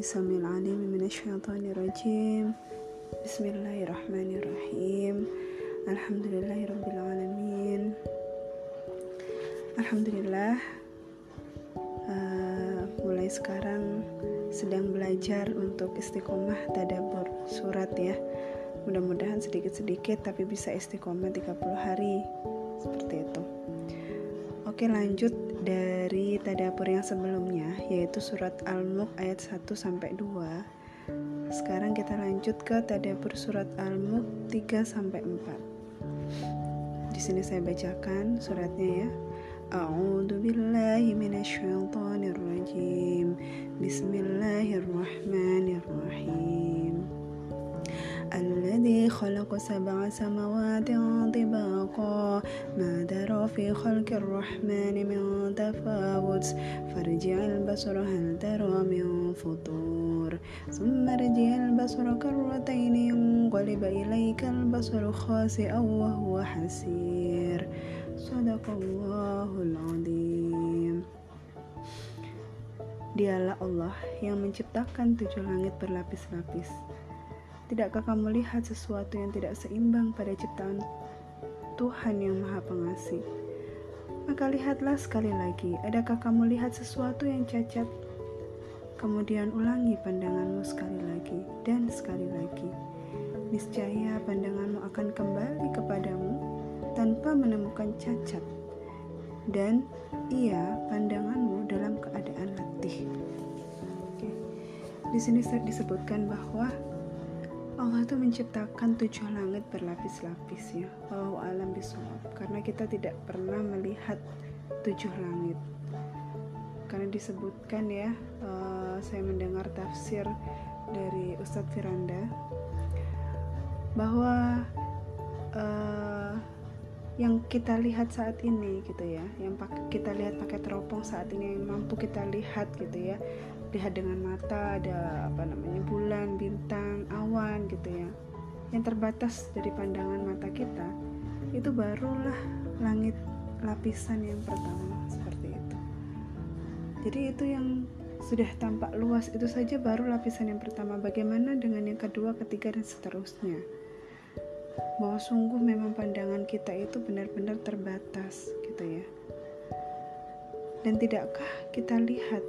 السميع العليم من الشيطان الرجيم بسم الله الرحمن الرحيم الحمد لله رب العالمين Alhamdulillah uh, mulai sekarang sedang belajar untuk istiqomah tadabur surat ya mudah-mudahan sedikit-sedikit tapi bisa istiqomah 30 hari seperti itu oke lanjut dari tadabur yang sebelumnya yaitu surat Al-Mulk ayat 1 sampai 2. Sekarang kita lanjut ke tadabur surat Al-Mulk 3 sampai 4. Di sini saya bacakan suratnya ya. A'udzu billahi minasyaitonir rajim. Bismillahirrahmanirrahim. خلق سبع سماوات طباقا ما درى في خلق الرحمن من تفاوت فارجع البصر هل ترى من فطور ثم ارجع البصر كرتين ينقلب إليك البصر خاسئا وهو حسير Sadaqallahul azim. Dialah Allah yang menciptakan tujuh langit berlapis-lapis. Tidakkah kamu lihat sesuatu yang tidak seimbang pada ciptaan Tuhan yang Maha Pengasih? Maka lihatlah sekali lagi, adakah kamu lihat sesuatu yang cacat? Kemudian ulangi pandanganmu sekali lagi dan sekali lagi. Niscaya pandanganmu akan kembali kepadamu tanpa menemukan cacat dan ia pandanganmu dalam keadaan letih. Di sini disebutkan bahwa Allah itu menciptakan tujuh langit berlapis-lapis ya. Allah alam bisawab. Karena kita tidak pernah melihat tujuh langit. Karena disebutkan ya, uh, saya mendengar tafsir dari Ustadz Firanda bahwa uh, yang kita lihat saat ini gitu ya yang kita lihat pakai teropong saat ini yang mampu kita lihat gitu ya. Lihat dengan mata ada apa namanya bulan bintang awan gitu ya. Yang terbatas dari pandangan mata kita itu barulah langit lapisan yang pertama seperti itu. Jadi itu yang sudah tampak luas itu saja baru lapisan yang pertama. Bagaimana dengan yang kedua ketiga dan seterusnya bahwa sungguh memang pandangan kita itu benar-benar terbatas gitu ya. Dan tidakkah kita lihat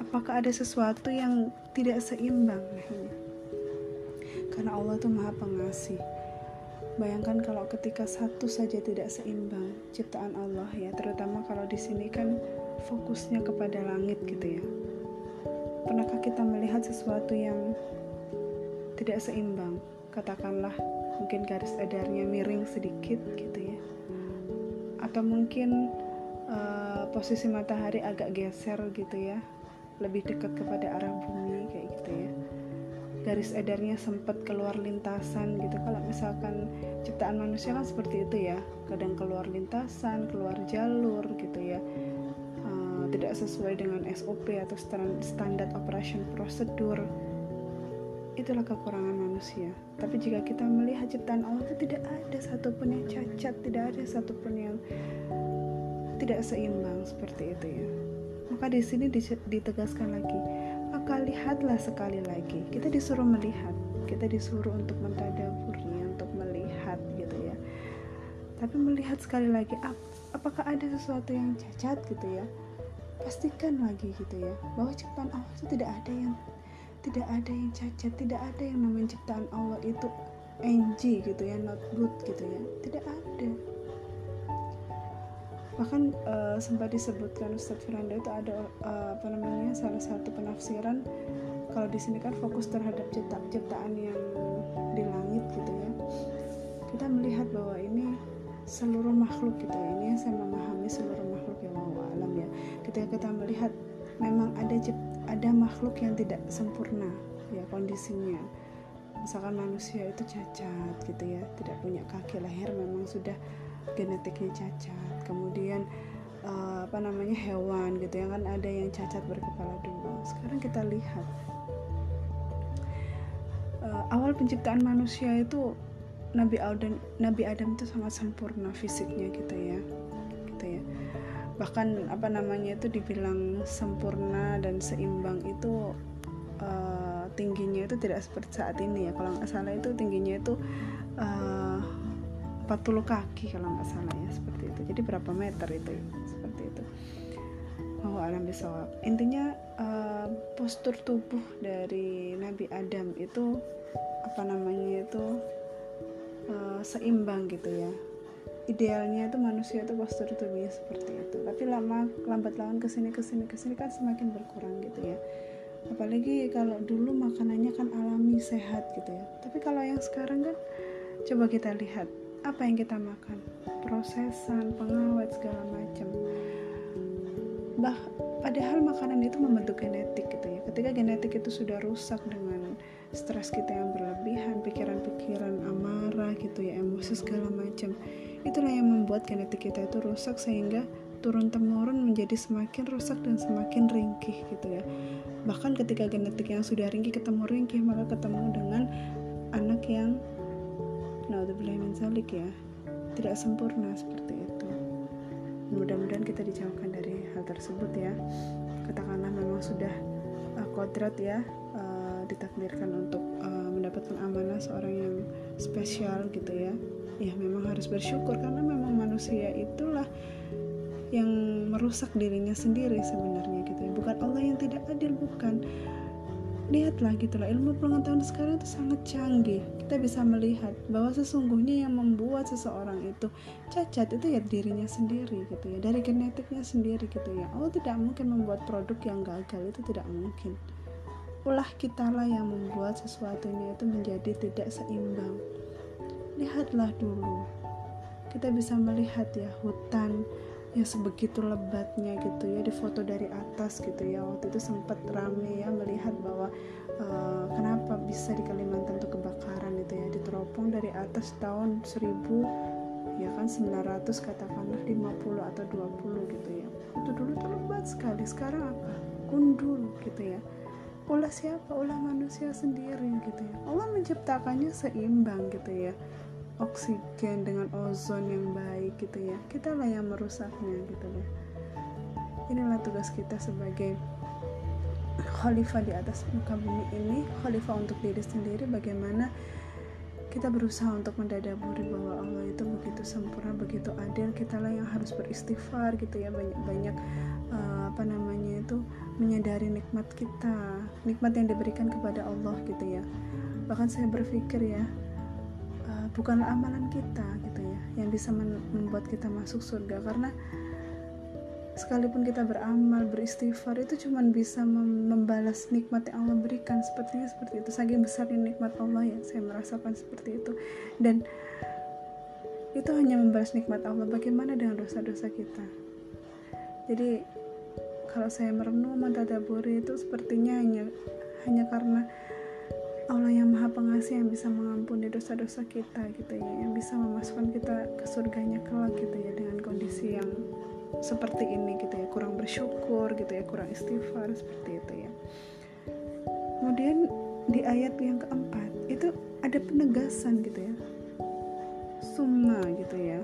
apakah ada sesuatu yang tidak seimbang? Karena Allah tuh maha pengasih. Bayangkan kalau ketika satu saja tidak seimbang ciptaan Allah ya terutama kalau di sini kan fokusnya kepada langit gitu ya. Pernahkah kita melihat sesuatu yang tidak seimbang? Katakanlah mungkin garis edarnya miring sedikit gitu ya. Atau mungkin uh, posisi matahari agak geser gitu ya. Lebih dekat kepada arah bumi kayak gitu ya. Garis edarnya sempat keluar lintasan gitu. Kalau misalkan ciptaan manusia kan seperti itu ya. Kadang keluar lintasan keluar jalur gitu ya. Uh, tidak sesuai dengan SOP atau standar operation prosedur itulah kekurangan manusia. Tapi jika kita melihat ciptaan Allah itu tidak ada satupun yang cacat, tidak ada satupun yang tidak seimbang seperti itu ya. Maka di sini ditegaskan lagi, maka lihatlah sekali lagi. Kita disuruh melihat, kita disuruh untuk mentadaburnya, untuk melihat gitu ya. Tapi melihat sekali lagi, ap apakah ada sesuatu yang cacat gitu ya? Pastikan lagi gitu ya, bahwa ciptaan Allah itu tidak ada yang tidak ada yang cacat tidak ada yang namanya ciptaan Allah itu NG gitu ya not good gitu ya. Tidak ada. Bahkan uh, sempat disebutkan Ustadz Firanda itu ada uh, apa namanya salah satu penafsiran kalau di sini kan fokus terhadap cipta ciptaan yang di langit gitu ya. Kita melihat bahwa ini seluruh makhluk gitu ya ini saya memahami seluruh makhluk yang Allah alam ya. Ketika kita melihat memang ada ada makhluk yang tidak sempurna ya kondisinya. Misalkan manusia itu cacat gitu ya tidak punya kaki lahir memang sudah genetiknya cacat. Kemudian uh, apa namanya hewan gitu ya kan ada yang cacat berkepala dua. Sekarang kita lihat uh, awal penciptaan manusia itu Nabi Adam Nabi Adam itu sangat sempurna fisiknya gitu ya gitu ya bahkan apa namanya itu dibilang sempurna dan seimbang itu uh, tingginya itu tidak seperti saat ini ya. Kalau nggak salah itu tingginya itu uh, 40 kaki kalau nggak salah ya seperti itu. Jadi berapa meter itu seperti itu. Oh alam bisawab intinya uh, postur tubuh dari Nabi Adam itu apa namanya itu uh, seimbang gitu ya idealnya itu manusia itu postur tubuhnya seperti itu. Tapi lama lambat laun ke sini ke sini ke sini kan semakin berkurang gitu ya. Apalagi kalau dulu makanannya kan alami sehat gitu ya. Tapi kalau yang sekarang kan coba kita lihat apa yang kita makan. Prosesan pengawet segala macam. Bah padahal makanan itu membentuk genetik gitu ya. Ketika genetik itu sudah rusak dengan stres kita yang berlebihan pikiran-pikiran amarah gitu ya emosi segala macam itulah yang membuat genetik kita itu rusak sehingga turun temurun menjadi semakin rusak dan semakin ringkih gitu ya. Bahkan ketika genetik yang sudah ringkih ketemu ringkih maka ketemu dengan anak yang naudzubillah min zalik ya. Tidak sempurna seperti itu. Mudah-mudahan kita dijauhkan dari hal tersebut ya. Katakanlah memang sudah uh, kodrat ya uh, ditakdirkan untuk uh, mendapatkan amanah seorang yang spesial gitu ya. Ya memang harus bersyukur karena memang manusia itulah yang merusak dirinya sendiri sebenarnya gitu ya. Bukan Allah yang tidak adil bukan. Lihatlah gitulah ilmu pengetahuan sekarang itu sangat canggih. Kita bisa melihat bahwa sesungguhnya yang membuat seseorang itu cacat itu ya dirinya sendiri gitu ya dari genetiknya sendiri gitu ya. Allah tidak mungkin membuat produk yang gagal itu tidak mungkin ulah kitalah yang membuat sesuatunya itu menjadi tidak seimbang. Lihatlah dulu. Kita bisa melihat ya hutan yang sebegitu lebatnya gitu ya di foto dari atas gitu ya. Waktu itu sempat rame ya melihat bahwa uh, kenapa bisa di Kalimantan tuh kebakaran itu ya. Diteropong dari atas tahun 1000 ya kan 900 katakanlah 50 atau 20 gitu ya. Itu dulu tuh sekali. Sekarang apa? Gundul gitu ya ulah siapa? Ulah manusia sendiri gitu ya. Allah menciptakannya seimbang gitu ya. Oksigen dengan ozon yang baik gitu ya. Kita lah yang merusaknya gitu ya. Inilah tugas kita sebagai khalifah di atas muka bumi ini. Khalifah untuk diri sendiri. Bagaimana kita berusaha untuk mendadaburi bahwa Allah itu begitu sempurna begitu adil. Kita lah yang harus beristighfar gitu ya. Banyak-banyak uh, apa namanya menyadari nikmat kita nikmat yang diberikan kepada Allah gitu ya. Bahkan saya berpikir ya bukanlah amalan kita gitu ya yang bisa membuat kita masuk surga. Karena sekalipun kita beramal beristighfar itu cuma bisa membalas nikmat yang Allah berikan. Sepertinya seperti itu. Saking besarnya nikmat Allah ya saya merasakan seperti itu. Dan itu hanya membalas nikmat Allah. Bagaimana dengan dosa-dosa kita? Jadi kalau saya merenung mentadaburi itu sepertinya hanya hanya karena Allah yang maha pengasih yang bisa mengampuni dosa-dosa kita gitu ya yang bisa memasukkan kita ke surganya kelak gitu ya dengan kondisi yang seperti ini gitu ya. Kurang bersyukur gitu ya kurang istighfar seperti itu ya. Kemudian di ayat yang keempat itu ada penegasan gitu ya. Summa gitu ya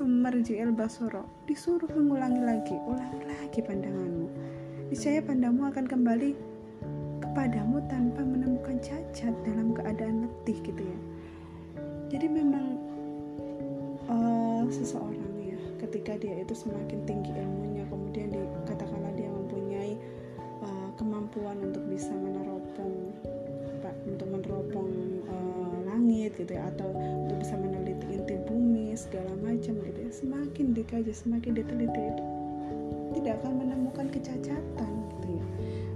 sumarji'il basoro disuruh mengulangi lagi ulangi lagi pandanganmu. Niscaya pandanganmu akan kembali kepadamu tanpa menemukan cacat dalam keadaan letih gitu ya. Jadi memang uh, seseorang ya ketika dia itu semakin tinggi ilmunya kemudian dikatakanlah dia mempunyai uh, kemampuan untuk bisa meneropong untuk meneropong uh, langit gitu ya atau untuk bisa semakin dikaji semakin diteliti itu tidak akan menemukan kecacatan gitu ya.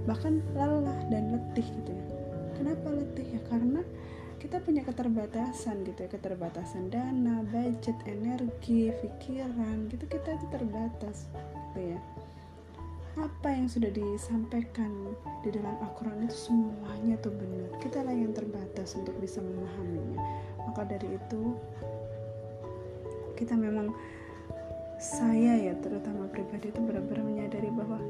Bahkan lelah dan letih gitu ya. Kenapa letih ya? Karena kita punya keterbatasan gitu ya. Keterbatasan dana budget energi pikiran gitu kita itu terbatas gitu ya. Apa yang sudah disampaikan di dalam Al-Quran itu semuanya tuh benar. Kita lah yang terbatas untuk bisa memahaminya. Maka dari itu kita memang saya ya terutama pribadi itu benar-benar menyadari bahwa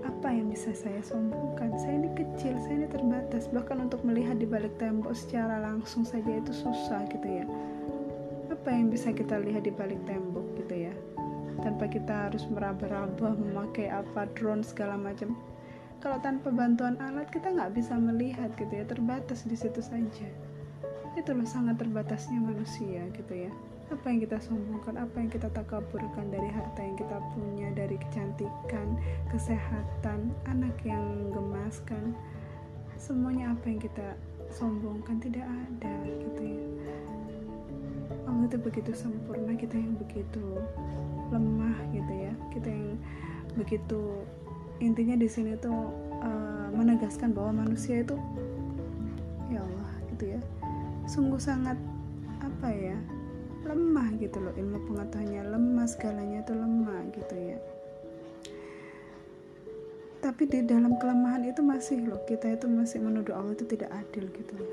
apa yang bisa saya sombongkan? Saya ini kecil saya ini terbatas. Bahkan untuk melihat di balik tembok secara langsung saja itu susah gitu ya. Apa yang bisa kita lihat di balik tembok gitu ya? Tanpa kita harus meraba-raba memakai apa drone segala macam. Kalau tanpa bantuan alat kita nggak bisa melihat gitu ya. Terbatas di situ saja. Itu loh sangat terbatasnya manusia gitu ya apa yang kita sombongkan, apa yang kita takaburkan dari harta yang kita punya, dari kecantikan, kesehatan, anak yang gemaskan, semuanya apa yang kita sombongkan? Tidak ada gitu ya. Allah itu begitu sempurna, kita yang begitu lemah gitu ya, kita yang begitu intinya di sini tuh uh, menegaskan bahwa manusia itu ya Allah gitu ya, sungguh sangat apa ya lemah gitu loh ilmu pengetahuannya lemah segalanya itu lemah gitu ya. Tapi di dalam kelemahan itu masih loh kita itu masih menuduh Allah itu tidak adil gitu loh.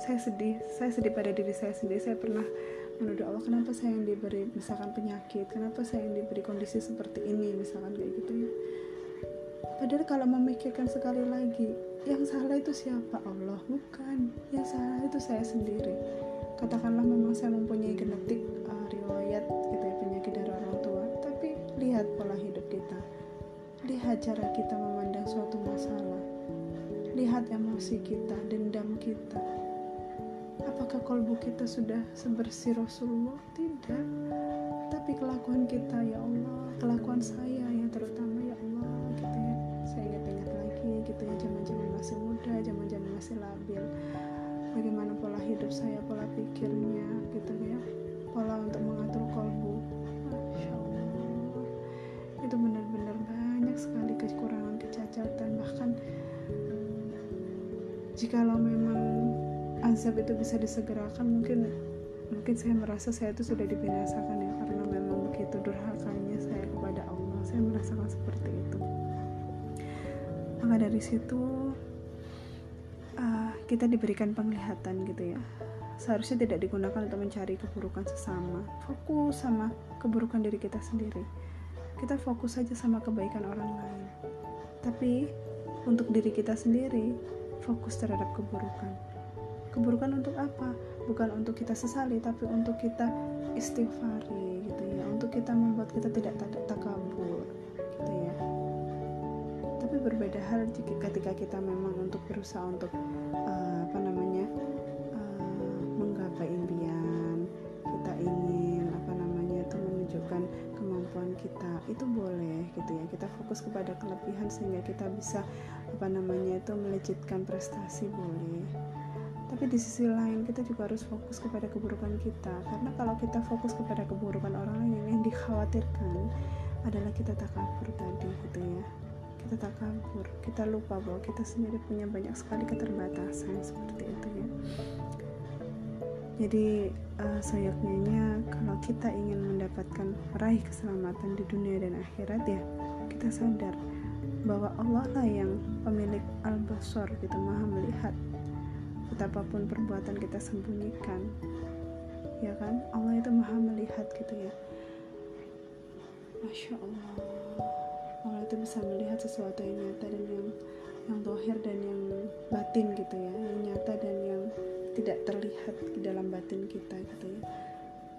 Saya sedih saya sedih pada diri saya sendiri. Saya pernah menuduh Allah kenapa saya yang diberi misalkan penyakit? Kenapa saya yang diberi kondisi seperti ini? Misalkan kayak gitu ya. Padahal kalau memikirkan sekali lagi yang salah itu siapa? Allah. Bukan. Yang salah itu saya sendiri katakanlah memang saya mempunyai genetik uh, riwayat gitu ya penyakit dari orang tua. Tapi lihat pola hidup kita. Lihat cara kita memandang suatu masalah. Lihat emosi kita dendam kita. Apakah kolbu kita sudah sebersih Rasulullah? Tidak. Tapi kelakuan kita ya Allah kelakuan saya ya terutama ya Allah gitu ya. Saya ingat-ingat lagi gitu ya zaman-zaman masih muda zaman-zaman masih labil bagaimana pola hidup saya pola pikirnya gitu ya. Pola untuk mengatur kolbu. Itu benar-benar banyak sekali kekurangan kecacatan. Bahkan jikalau memang azab itu bisa disegerakan mungkin mungkin saya merasa saya itu sudah dibinasakan ya karena memang begitu durhakanya saya kepada Allah. Saya merasakan seperti itu. Maka dari situ kita diberikan penglihatan gitu ya. Seharusnya tidak digunakan untuk mencari keburukan sesama. Fokus sama keburukan diri kita sendiri. Kita fokus saja sama kebaikan orang lain. Tapi untuk diri kita sendiri fokus terhadap keburukan. Keburukan untuk apa? Bukan untuk kita sesali tapi untuk kita istighfari gitu ya. Untuk kita membuat kita tidak takabur gitu ya. Tapi berbeda hal ketika kita memang untuk berusaha untuk gitu ya. Kita fokus kepada kelebihan sehingga kita bisa apa namanya itu melejitkan prestasi boleh. Tapi di sisi lain kita juga harus fokus kepada keburukan kita. Karena kalau kita fokus kepada keburukan orang lain yang dikhawatirkan adalah kita takabur tadi gitu ya. Kita tak kabur. Kita lupa bahwa kita sendiri punya banyak sekali keterbatasan seperti itu ya jadi uh, sayangnya kalau kita ingin mendapatkan meraih keselamatan di dunia dan akhirat ya kita sadar bahwa Allah lah yang pemilik al-basar. Kita maha melihat betapapun perbuatan kita sembunyikan. Ya kan? Allah itu maha melihat gitu ya. Masya Allah. Allah itu bisa melihat sesuatu yang nyata dan yang yang dohir dan yang batin gitu ya. Yang nyata dan yang tidak terlihat di dalam batin kita gitu ya.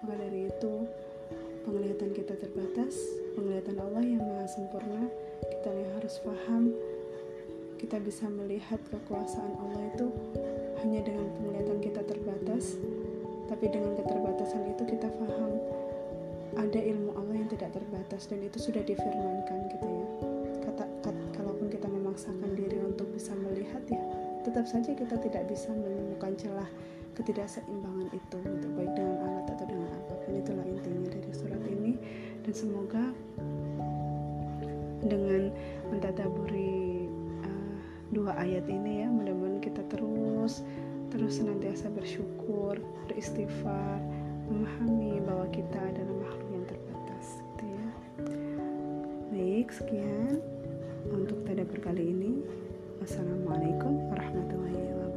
Maka dari itu penglihatan kita terbatas penglihatan Allah yang maha sempurna kita yang harus paham kita bisa melihat kekuasaan Allah itu hanya dengan penglihatan kita terbatas tapi dengan keterbatasan itu kita paham ada ilmu Allah yang tidak terbatas dan itu sudah difirmankan gitu ya. Kata, kata kalaupun kita memaksakan diri untuk bisa melihat ya tetap saja kita tidak bisa menemukan celah ketidakseimbangan itu untuk baik dengan alat atau dengan apa pun itulah intinya dari surat ini. Dan semoga dengan mentadaburi uh, dua ayat ini ya mudah-mudahan kita terus terus senantiasa bersyukur beristighfar memahami bahwa kita adalah makhluk baik sekian untuk tadabbur kali ini. Wassalamualaikum warahmatullahi wabarakatuh